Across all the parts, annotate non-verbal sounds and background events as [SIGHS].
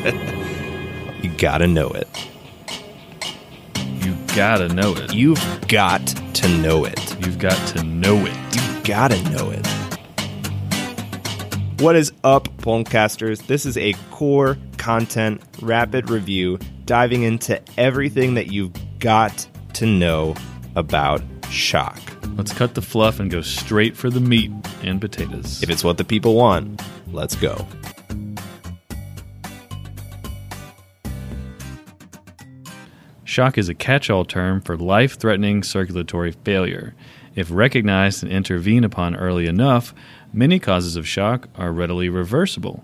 [LAUGHS] you gotta know it. You gotta know it. You've got to know it. You've got to know it. You gotta know it. What is up, Pulmcasters? This is a core content rapid review diving into everything that you've got to know about shock. Let's cut the fluff and go straight for the meat and potatoes. If it's what the people want, let's go. Shock is a catch all term for life threatening circulatory failure. If recognized and intervened upon early enough, many causes of shock are readily reversible.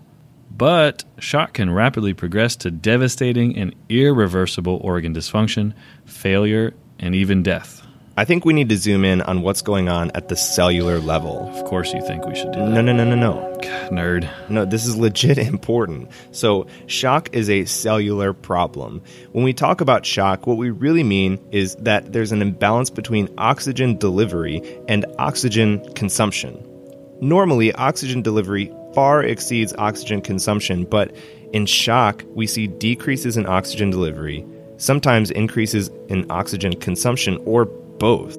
But shock can rapidly progress to devastating and irreversible organ dysfunction, failure, and even death. I think we need to zoom in on what's going on at the cellular level. Of course, you think we should do that. No, no, no, no, no. God, nerd. No, this is legit [LAUGHS] important. So, shock is a cellular problem. When we talk about shock, what we really mean is that there's an imbalance between oxygen delivery and oxygen consumption. Normally, oxygen delivery far exceeds oxygen consumption, but in shock, we see decreases in oxygen delivery, sometimes increases in oxygen consumption, or both.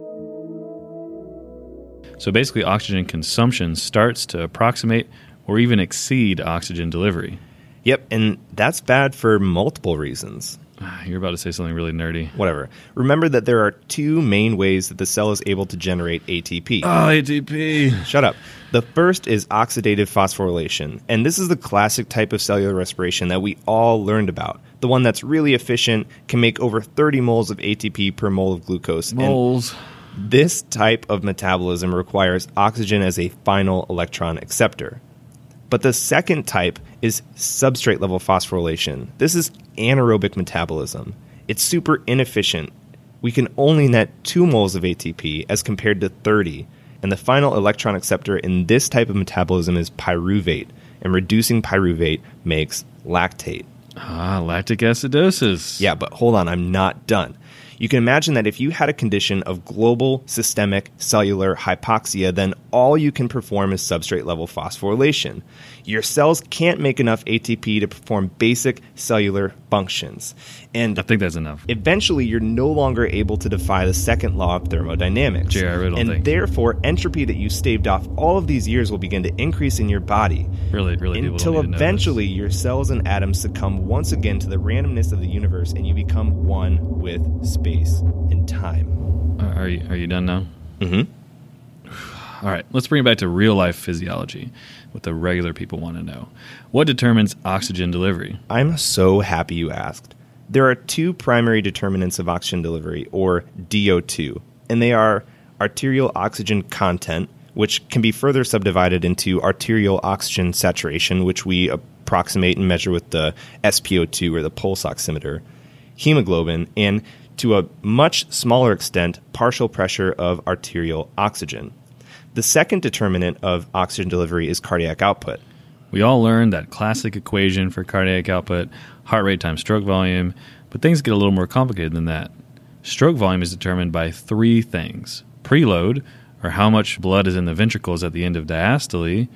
So basically, oxygen consumption starts to approximate or even exceed oxygen delivery. Yep, and that's bad for multiple reasons. Ah, [SIGHS] You're about to say something really nerdy. Whatever. Remember that there are two main ways that the cell is able to generate ATP. Oh, ATP. Shut up. The first is oxidative phosphorylation, and this is the classic type of cellular respiration that we all learned about. The one that's really efficient, can make over 30 moles of ATP per mole of glucose. and Moles. this type of metabolism requires oxygen as a final electron acceptor. But the second type is substrate level phosphorylation. This is anaerobic metabolism. It's super inefficient. We can only net 2 moles of ATP as compared to 30, and the final electron acceptor in this type of metabolism is pyruvate, and reducing pyruvate makes lactate. Ah, lactic acidosis. Yeah, but hold on, I'm not done. You can imagine that if you had a condition of global systemic cellular hypoxia, then all you can perform is substrate level phosphorylation. Your cells can't make enough ATP to perform basic cellular functions. And I think that's enough. eventually you're no longer able to defy the second law of thermodynamics. Riddle and thing. therefore, entropy that you staved off all of these years will begin to increase in your body Really, really, until don't need to eventually your cells and atoms succumb once again to the randomness of the universe and you become one with space and time. Are you, are you done now? Mm-hmm. [SIGHS] All right, let's bring it back to real life physiology, what the regular people want to know. What determines oxygen delivery? I'm so happy you asked. There are two primary determinants of oxygen delivery, or DO2, and they are arterial oxygen content, which can be further subdivided into arterial oxygen saturation, which we approximate and measure with the SpO2 or the pulse oximeter, hemoglobin, and to a much smaller extent, partial pressure of arterial oxygen. The second determinant of oxygen delivery is cardiac output. We all learned that classic equation for cardiac output heart rate times stroke volume, but things get a little more complicated than that. Stroke volume is determined by three things preload, or how much blood is in the ventricles at the end of diastole,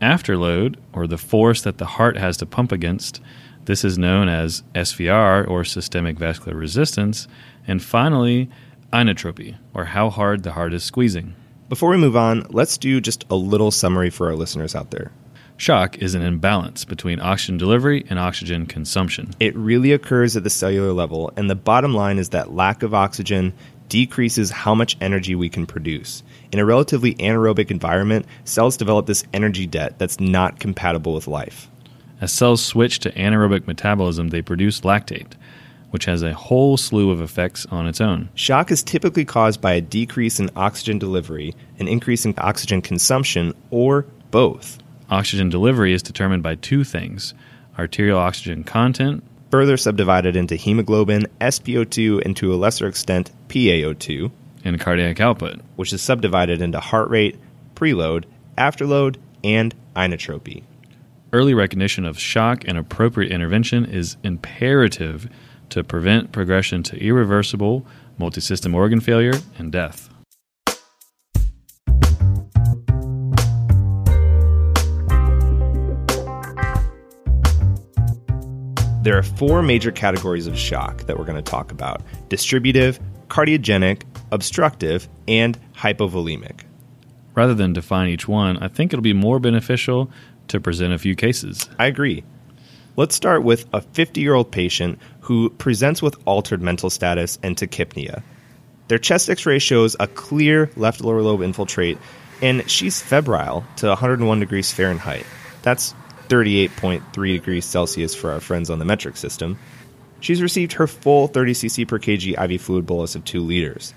afterload, or the force that the heart has to pump against. This is known as SVR, or systemic vascular resistance, and finally, inotropy, or how hard the heart is squeezing. Before we move on, let's do just a little summary for our listeners out there. Shock is an imbalance between oxygen delivery and oxygen consumption. It really occurs at the cellular level, and the bottom line is that lack of oxygen decreases how much energy we can produce. In a relatively anaerobic environment, cells develop this energy debt that's not compatible with life. As cells switch to anaerobic metabolism, they produce lactate, which has a whole slew of effects on its own. Shock is typically caused by a decrease in oxygen delivery, an increase in oxygen consumption, or both. Oxygen delivery is determined by two things arterial oxygen content, Further subdivided into hemoglobin, SpO2, and to a lesser extent, PaO2. and cardiac output. which is subdivided into heart rate, preload, afterload, and inotropy. Early recognition of shock and appropriate intervention is imperative to prevent progression to irreversible multisystem organ failure and death. There are four major categories of shock that we're going to talk about distributive, cardiogenic, obstructive, and hypovolemic. Rather than define each one, I think it'll be more beneficial to present a few cases. I agree. Let's start with a 50 year old patient who presents with altered mental status and tachypnea. Their chest x ray shows a clear left lower lobe infiltrate, and she's febrile to 101 degrees Fahrenheit. That's 38.3 degrees Celsius for our friends on the metric system. She's received her full 30 cc per kg IV fluid bolus of 2 liters.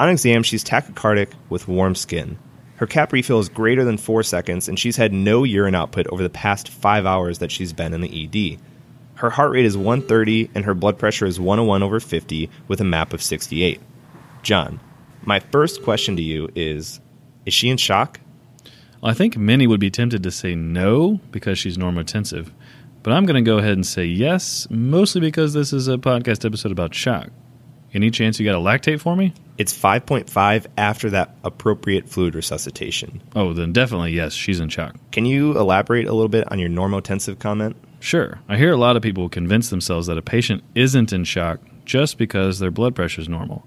On exam, she's tachycardic with warm skin. Her cap refill is greater than 4 seconds, and she's had no urine output over the past 5 hours that she's been in the ED. Her heart rate is 130, and her blood pressure is 101 over 50 with a MAP of 68. John, my first question to you is Is she in shock? I think many would be tempted to say no because she's normotensive, but I'm going to go ahead and say yes, mostly because this is a podcast episode about shock. Any chance you got a lactate for me? It's 5.5 after that appropriate fluid resuscitation. Oh, then definitely yes, she's in shock. Can you elaborate a little bit on your normotensive comment? Sure. I hear a lot of people convince themselves that a patient isn't in shock just because their blood pressure is normal.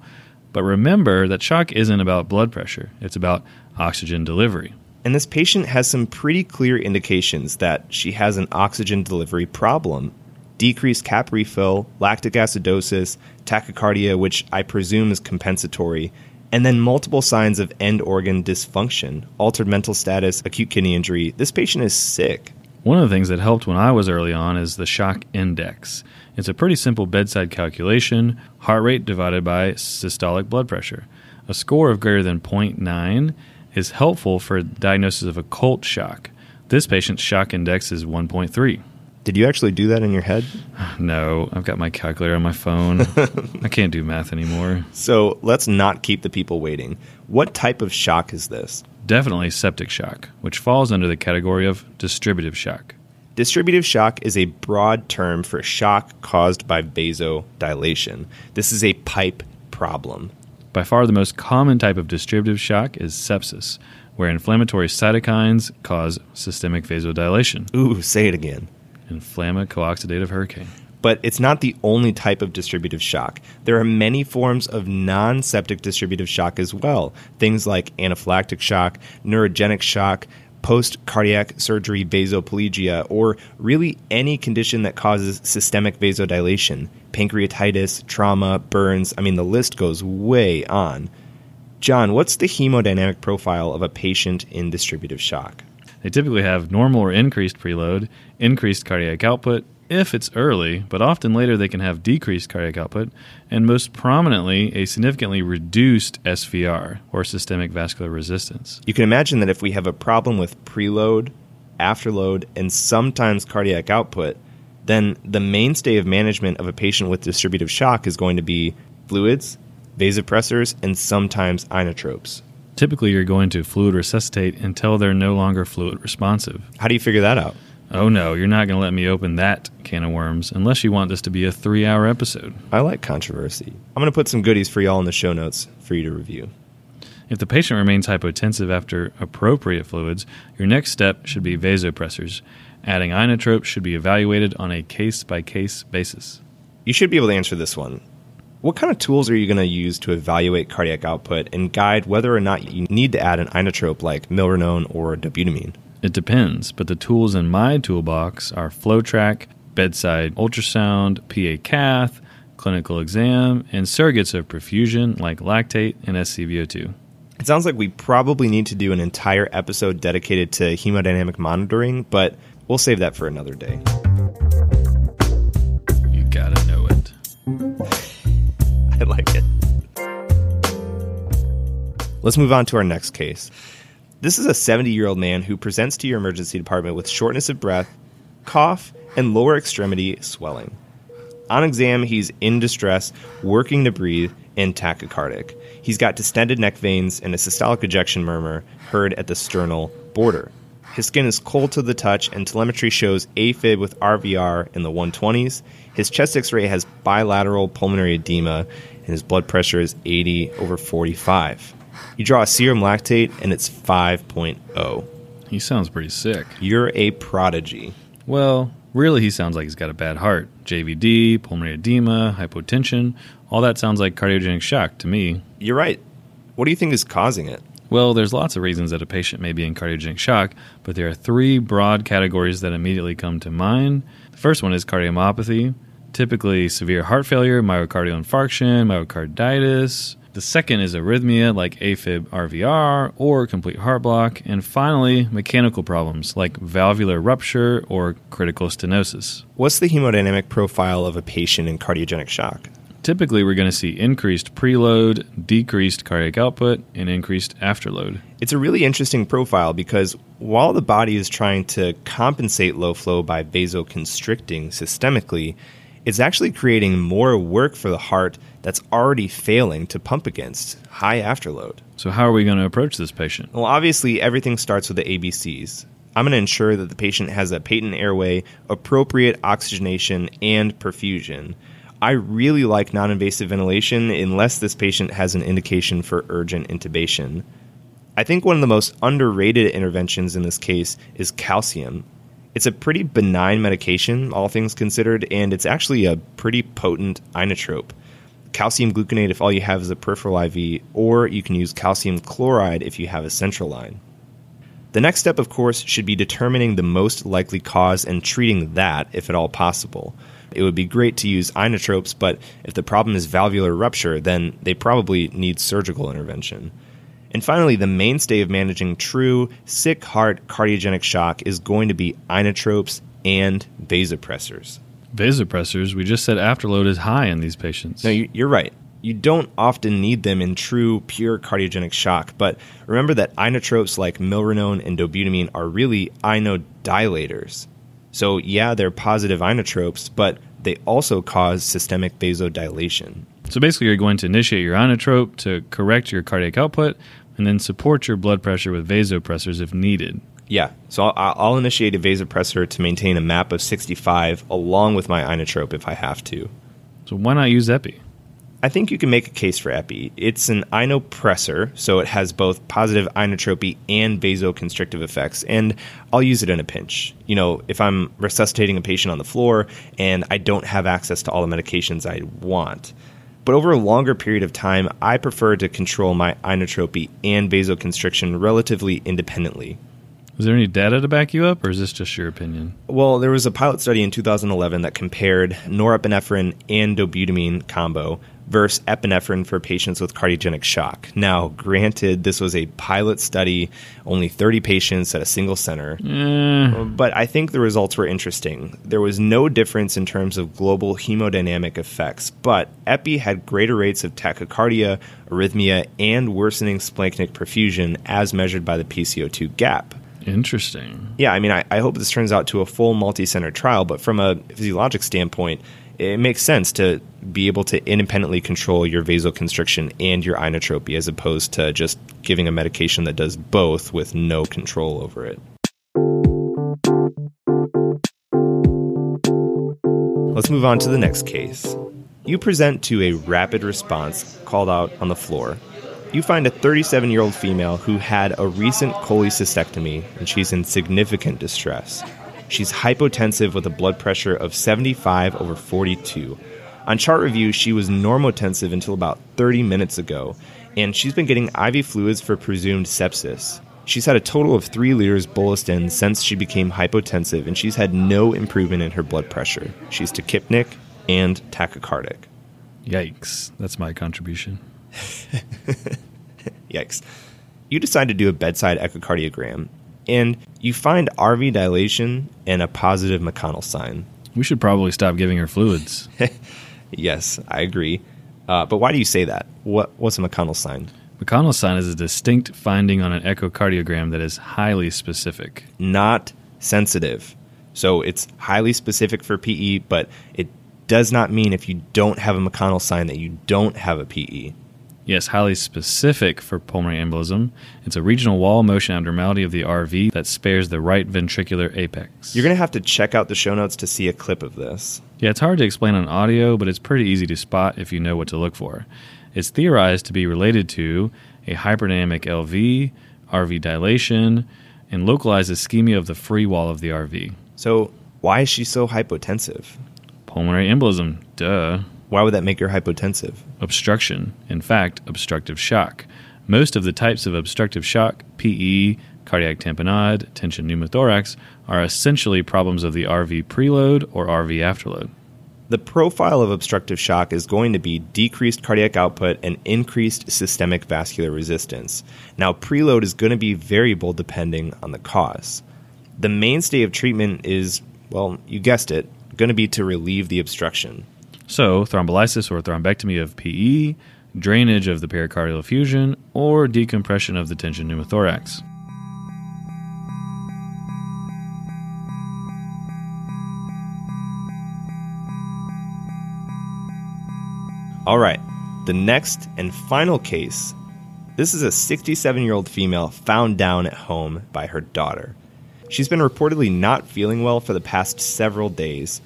But remember that shock isn't about blood pressure, it's about oxygen delivery. And this patient has some pretty clear indications that she has an oxygen delivery problem. Decreased cap refill, lactic acidosis, tachycardia, which I presume is compensatory, and then multiple signs of end organ dysfunction, altered mental status, acute kidney injury. This patient is sick. One of the things that helped when I was early on is the shock index. It's a pretty simple bedside calculation heart rate divided by systolic blood pressure. A score of greater than 0.9 is helpful for diagnosis of occult shock. This patient's shock index is 1.3. Did you actually do that in your head? [SIGHS] No, I've got my calculator on my phone. [LAUGHS] I can't do math anymore. So let's not keep the people waiting. What type of shock is this? Definitely septic shock, which falls under the category of distributive shock. Distributive shock is a broad term for shock caused by vasodilation. This is a pipe problem. By far the most common type of distributive shock is sepsis, where inflammatory cytokines cause systemic vasodilation. Ooh, say it again. Inflammacooxidative hurricane. But it's not the only type of distributive shock. There are many forms of non septic distributive shock as well. Things like anaphylactic shock, neurogenic shock, post cardiac surgery vasoplegia, or really any condition that causes systemic vasodilation pancreatitis, trauma, burns. I mean, the list goes way on. John, what's the hemodynamic profile of a patient in distributive shock? They typically have normal or increased preload, increased cardiac output, if it's early, but often later they can have decreased cardiac output, and most prominently, a significantly reduced SVR, or systemic vascular resistance. You can imagine that if we have a problem with preload, afterload, and sometimes cardiac output, then the mainstay of management of a patient with distributive shock is going to be fluids, vasopressors, and sometimes inotropes. Typically, you're going to fluid resuscitate until they're no longer fluid responsive. How do you figure that out? Oh no, you're not going to let me open that can of worms unless you want this to be a three hour episode. I like controversy. I'm going to put some goodies for y'all in the show notes for you to review. If the patient remains hypotensive after appropriate fluids, your next step should be vasopressors. Adding inotropes should be evaluated on a case by case basis. You should be able to answer this one. What kind of tools are you going to use to evaluate cardiac output and guide whether or not you need to add an inotrope like milrinone or dobutamine? It depends, but the tools in my toolbox are FloTrac, bedside ultrasound, PA cath, clinical exam, and surrogates of perfusion like lactate and SCVO2. It sounds like we probably need to do an entire episode dedicated to hemodynamic monitoring, but we'll save that for another day. You gotta know it. I like it. Let's move on to our next case. This is a 70 year old man who presents to your emergency department with shortness of breath, cough, and lower extremity swelling. On exam, he's in distress, working to breathe, and tachycardic. He's got distended neck veins and a systolic ejection murmur heard at the sternal border. His skin is cold to the touch, and telemetry shows AFib with RVR in the 120s. His chest x ray has bilateral pulmonary edema, and his blood pressure is 80 over 45. You draw a serum lactate, and it's 5.0. He sounds pretty sick. You're a prodigy. Well, really, he sounds like he's got a bad heart. JVD, pulmonary edema, hypotension, all that sounds like cardiogenic shock to me. You're right. What do you think is causing it? Well, there's lots of reasons that a patient may be in cardiogenic shock, but there are three broad categories that immediately come to mind. The first one is cardiomyopathy, typically severe heart failure, myocardial infarction, myocarditis. The second is arrhythmia like AFib RVR or complete heart block. And finally, mechanical problems like valvular rupture or critical stenosis. What's the hemodynamic profile of a patient in cardiogenic shock? Typically, we're going to see increased preload, decreased cardiac output, and increased afterload. It's a really interesting profile because while the body is trying to compensate low flow by vasoconstricting systemically, it's actually creating more work for the heart that's already failing to pump against high afterload. So, how are we going to approach this patient? Well, obviously, everything starts with the ABCs. I'm going to ensure that the patient has a patent airway, appropriate oxygenation, and perfusion. I really like non invasive ventilation unless this patient has an indication for urgent intubation. I think one of the most underrated interventions in this case is calcium. It's a pretty benign medication, all things considered, and it's actually a pretty potent inotrope. Calcium gluconate if all you have is a peripheral IV, or you can use calcium chloride if you have a central line. The next step, of course, should be determining the most likely cause and treating that if at all possible. It would be great to use inotropes, but if the problem is valvular rupture, then they probably need surgical intervention. And finally, the mainstay of managing true sick heart cardiogenic shock is going to be inotropes and vasopressors. Vasopressors, we just said afterload is high in these patients. No, you're right. You don't often need them in true, pure cardiogenic shock, but remember that inotropes like milrinone and dobutamine are really inodilators. So, yeah, they're positive inotropes, but they also cause systemic vasodilation. So basically, you're going to initiate your inotrope to correct your cardiac output and then support your blood pressure with vasopressors if needed. Yeah, so I'll, I'll initiate a vasopressor to maintain a MAP of 65 along with my inotrope if I have to. So why not use epi? I think you can make a case for epi. It's an inopressor, so it has both positive inotropy and vasoconstrictive effects, and I'll use it in a pinch. You know, if I'm resuscitating a patient on the floor and I don't have access to all the medications I want. But over a longer period of time, I prefer to control my inotropy and vasoconstriction relatively independently. Is there any data to back you up, or is this just your opinion? Well, there was a pilot study in 2011 that compared norepinephrine and dobutamine combo versus epinephrine for patients with cardiogenic shock. Now, granted, this was a pilot study, only 30 patients at a single center, Eh, but I think the results were interesting. There was no difference in terms of global hemodynamic effects, but epi had greater rates of tachycardia, arrhythmia, and worsening splanchnic perfusion as measured by the PCO2 gap. interesting. Yeah, I mean, I, I hope this turns out to a full multi center trial, but from a physiologic standpoint, it makes sense to be able to independently control your vasoconstriction and your inotropy as opposed to just giving a medication that does both with no control over it. Let's move on to the next case. You present to a rapid response called out on the floor. You find a 37 year old female who had a recent cholecystectomy and she's in significant distress. She's hypotensive with a blood pressure of 75 over 42. On chart review, she was normotensive until about 30 minutes ago, and she's been getting IV fluids for presumed sepsis. She's had a total of three liters bolused in since she became hypotensive, and she's had no improvement in her blood pressure. She's tachypneic and tachycardic. Yikes. That's my contribution. [LAUGHS] Yikes. You decide to do a bedside echocardiogram, and you find RV dilation and a positive McConnell sign. We should probably stop giving her fluids. [LAUGHS] Yes, I agree. Uh, but why do you say that? What, what's a McConnell sign? McConnell sign is a distinct finding on an echocardiogram that is highly specific. Not sensitive. So it's highly specific for PE, but it does not mean if you don't have a McConnell sign that you don't have a PE. Yes, highly specific for pulmonary embolism. It's a regional wall motion abnormality of the RV that spares the right ventricular apex. You're going to have to check out the show notes to see a clip of this. Yeah, it's hard to explain on audio, but it's pretty easy to spot if you know what to look for. It's theorized to be related to a hyperdynamic LV, RV dilation, and localized ischemia of the free wall of the RV. So Why is she so hypotensive? Pulmonary embolism, duh. Why would that make her hypotensive? Obstruction, in fact, obstructive shock. Most of the types of obstructive shock, PE, cardiac tamponade, tension pneumothorax, are essentially problems of the RV preload or RV afterload. The profile of obstructive shock is going to be decreased cardiac output and increased systemic vascular resistance. Now, preload is going to be variable depending on the cause. The mainstay of treatment is, well, you guessed it, going to be to relieve the obstruction. So, thrombolysis or thrombectomy of PE, drainage of the pericardial effusion, or decompression of the tension pneumothorax. All right, the next and final case. This is a 67 year old female found down at home by her daughter. She's been reportedly not feeling well for the past several days.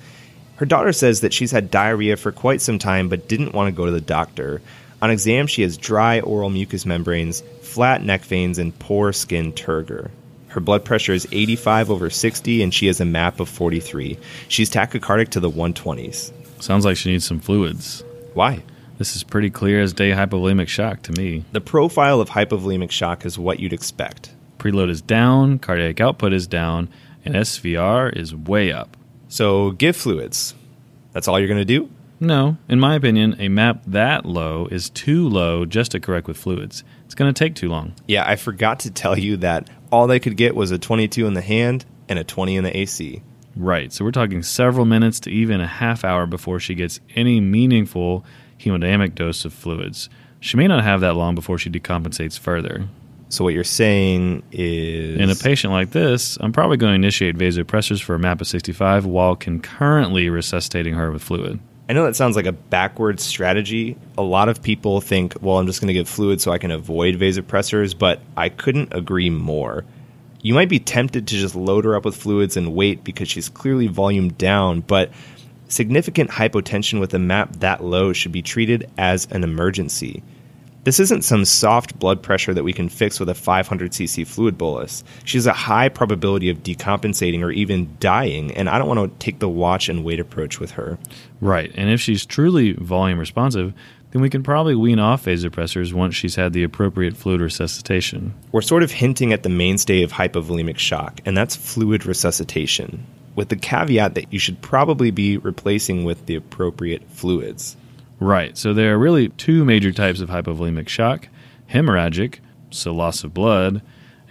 Her daughter says that she's had diarrhea for quite some time but didn't want to go to the doctor. On exam, she has dry oral mucous membranes, flat neck veins, and poor skin turgor. Her blood pressure is 85 over 60 and she has a MAP of 43. She's tachycardic to the 120s. Sounds like she needs some fluids. Why? This is pretty clear as day hypovolemic shock to me. The profile of hypovolemic shock is what you'd expect. Preload is down, cardiac output is down, and SVR is way up. So give fluids. That's all you're going to do? No, in my opinion, a map that low is too low just to correct with fluids. It's going to take too long. Yeah, I forgot to tell you that all they could get was a 22 in the hand and a 20 in the AC. Right, so we're talking several minutes to even a half hour before she gets any meaningful hemodynamic dose of fluids. She may not have that long before she decompensates further. So what you're saying is In a patient like this, I'm probably going to initiate vasopressors for a MAP of 65 while concurrently resuscitating her with fluid. I know that sounds like a backwards strategy. A lot of people think, well, I'm just going to give fluid so I can avoid vasopressors, but I couldn't agree more. You might be tempted to just load her up with fluids and wait because she's clearly volume down, but significant hypotension with a MAP that low should be treated as an emergency. This isn't some soft blood pressure that we can fix with a 500cc fluid bolus. She has a high probability of decompensating or even dying, and I don't want to take the watch and wait approach with her. Right, and if she's truly volume responsive, then we can probably wean off vasopressors once she's had the appropriate fluid resuscitation. We're sort of hinting at the mainstay of hypovolemic shock, and that's fluid resuscitation, with the caveat that you should probably be replacing with the appropriate fluids. Right. So there are really two major types of hypovolemic shock hemorrhagic, so loss of blood,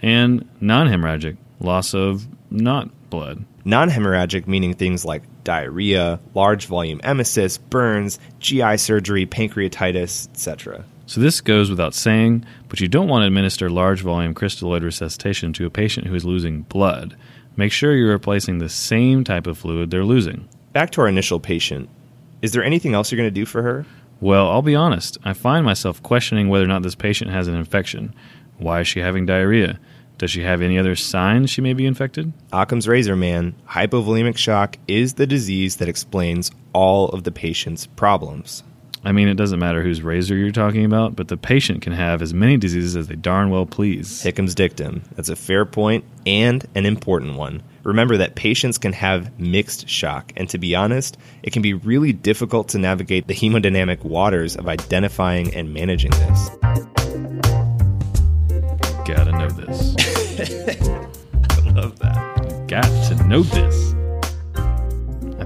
and non hemorrhagic, loss of not blood. Non hemorrhagic meaning things like diarrhea, large volume emesis, burns, GI surgery, pancreatitis, etc. So this goes without saying, but you don't want to administer large volume crystalloid resuscitation to a patient who is losing blood. Make sure you're replacing the same type of fluid they're losing. Back to our initial patient. Is there anything else you're going to do for her? Well, I'll be honest. I find myself questioning whether or not this patient has an infection. Why is she having diarrhea? Does she have any other signs she may be infected? Occam's razor, man. Hypovolemic shock is the disease that explains all of the patient's problems. I mean, it doesn't matter whose razor you're talking about, but the patient can have as many diseases as they darn well please. Hickam's dictum. That's a fair point and an important one. Remember that patients can have mixed shock, and to be honest, it can be really difficult to navigate the hemodynamic waters of identifying and managing this. Gotta know this. [LAUGHS] I love that. Got to know this.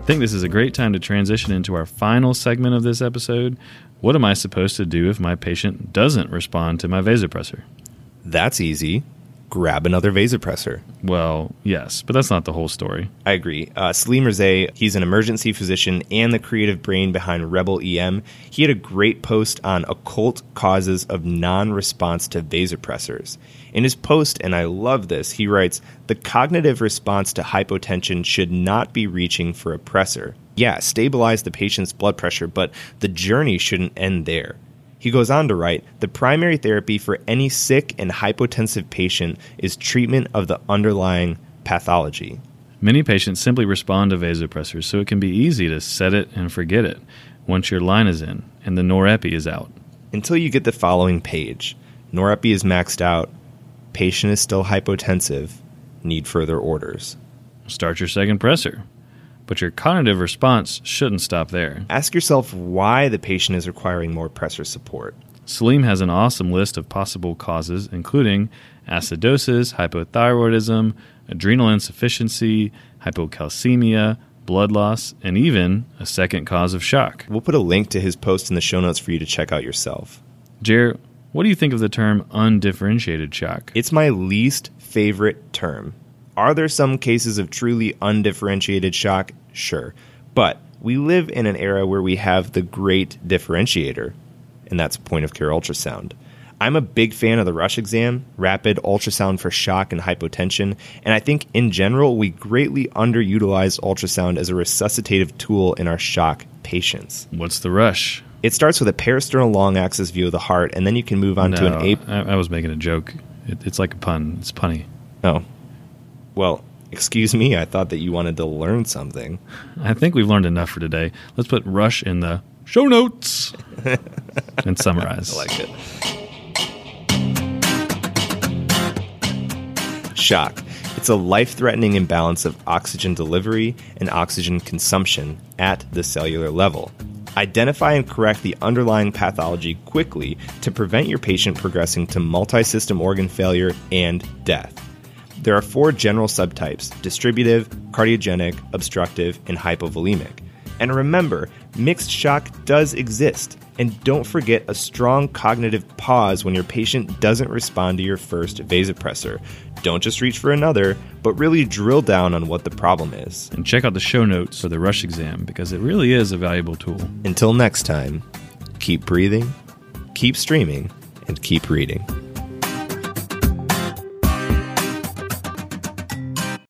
I think this is a great time to transition into our final segment of this episode. What am I supposed to do if my patient doesn't respond to my vasopressor? That's easy. Grab another vasopressor. Well, yes, but that's not the whole story. I agree. Uh, Salim Rezaie, he's an emergency physician and the creative brain behind Rebel EM. He had a great post on occult causes of non response to vasopressors. In his post, and I love this, he writes The cognitive response to hypotension should not be reaching for a pressor. Yeah, stabilize the patient's blood pressure, but the journey shouldn't end there. He goes on to write The primary therapy for any sick and hypotensive patient is treatment of the underlying pathology. Many patients simply respond to vasopressors, so it can be easy to set it and forget it once your line is in and the norepi is out. Until you get the following page norepi is maxed out, patient is still hypotensive, need further orders. Start your second pressor. But your cognitive response shouldn't stop there. Ask yourself why the patient is requiring more pressor support. Salim has an awesome list of possible causes, including acidosis, hypothyroidism, adrenal insufficiency, hypocalcemia, blood loss, and even a second cause of shock. We'll put a link to his post in the show notes for you to check out yourself. Jer, what do you think of the term undifferentiated shock? It's my least favorite term. Are there some cases of truly undifferentiated shock? Sure. But we live in an era where we have the great differentiator, and that's point of care ultrasound. I'm a big fan of the rush exam, rapid ultrasound for shock and hypotension, and I think in general we greatly underutilize ultrasound as a resuscitative tool in our shock patients. What's the rush? It starts with a parasternal long axis view of the heart, and then you can move on to an ape. I, I was making a joke. It, it's like a pun. It's punny. Oh, well, excuse me. I thought that you wanted to learn something. I think we've learned enough for today. Let's put rush in the show notes [LAUGHS] and summarize. I like it. Shock. It's a life threatening imbalance of oxygen delivery and oxygen consumption at the cellular level. Identify and correct the underlying pathology quickly to prevent your patient progressing to multi system organ failure and death. There are four general subtypes distributive, cardiogenic, obstructive, and hypovolemic. And remember, mixed shock does exist. And don't forget a strong cognitive pause when your patient doesn't respond to your first vasopressor. Don't just reach for another, but really drill down on what the problem is. And check out the show notes for the rush exam because it really is a valuable tool. Until next time, keep breathing, keep streaming, and keep reading.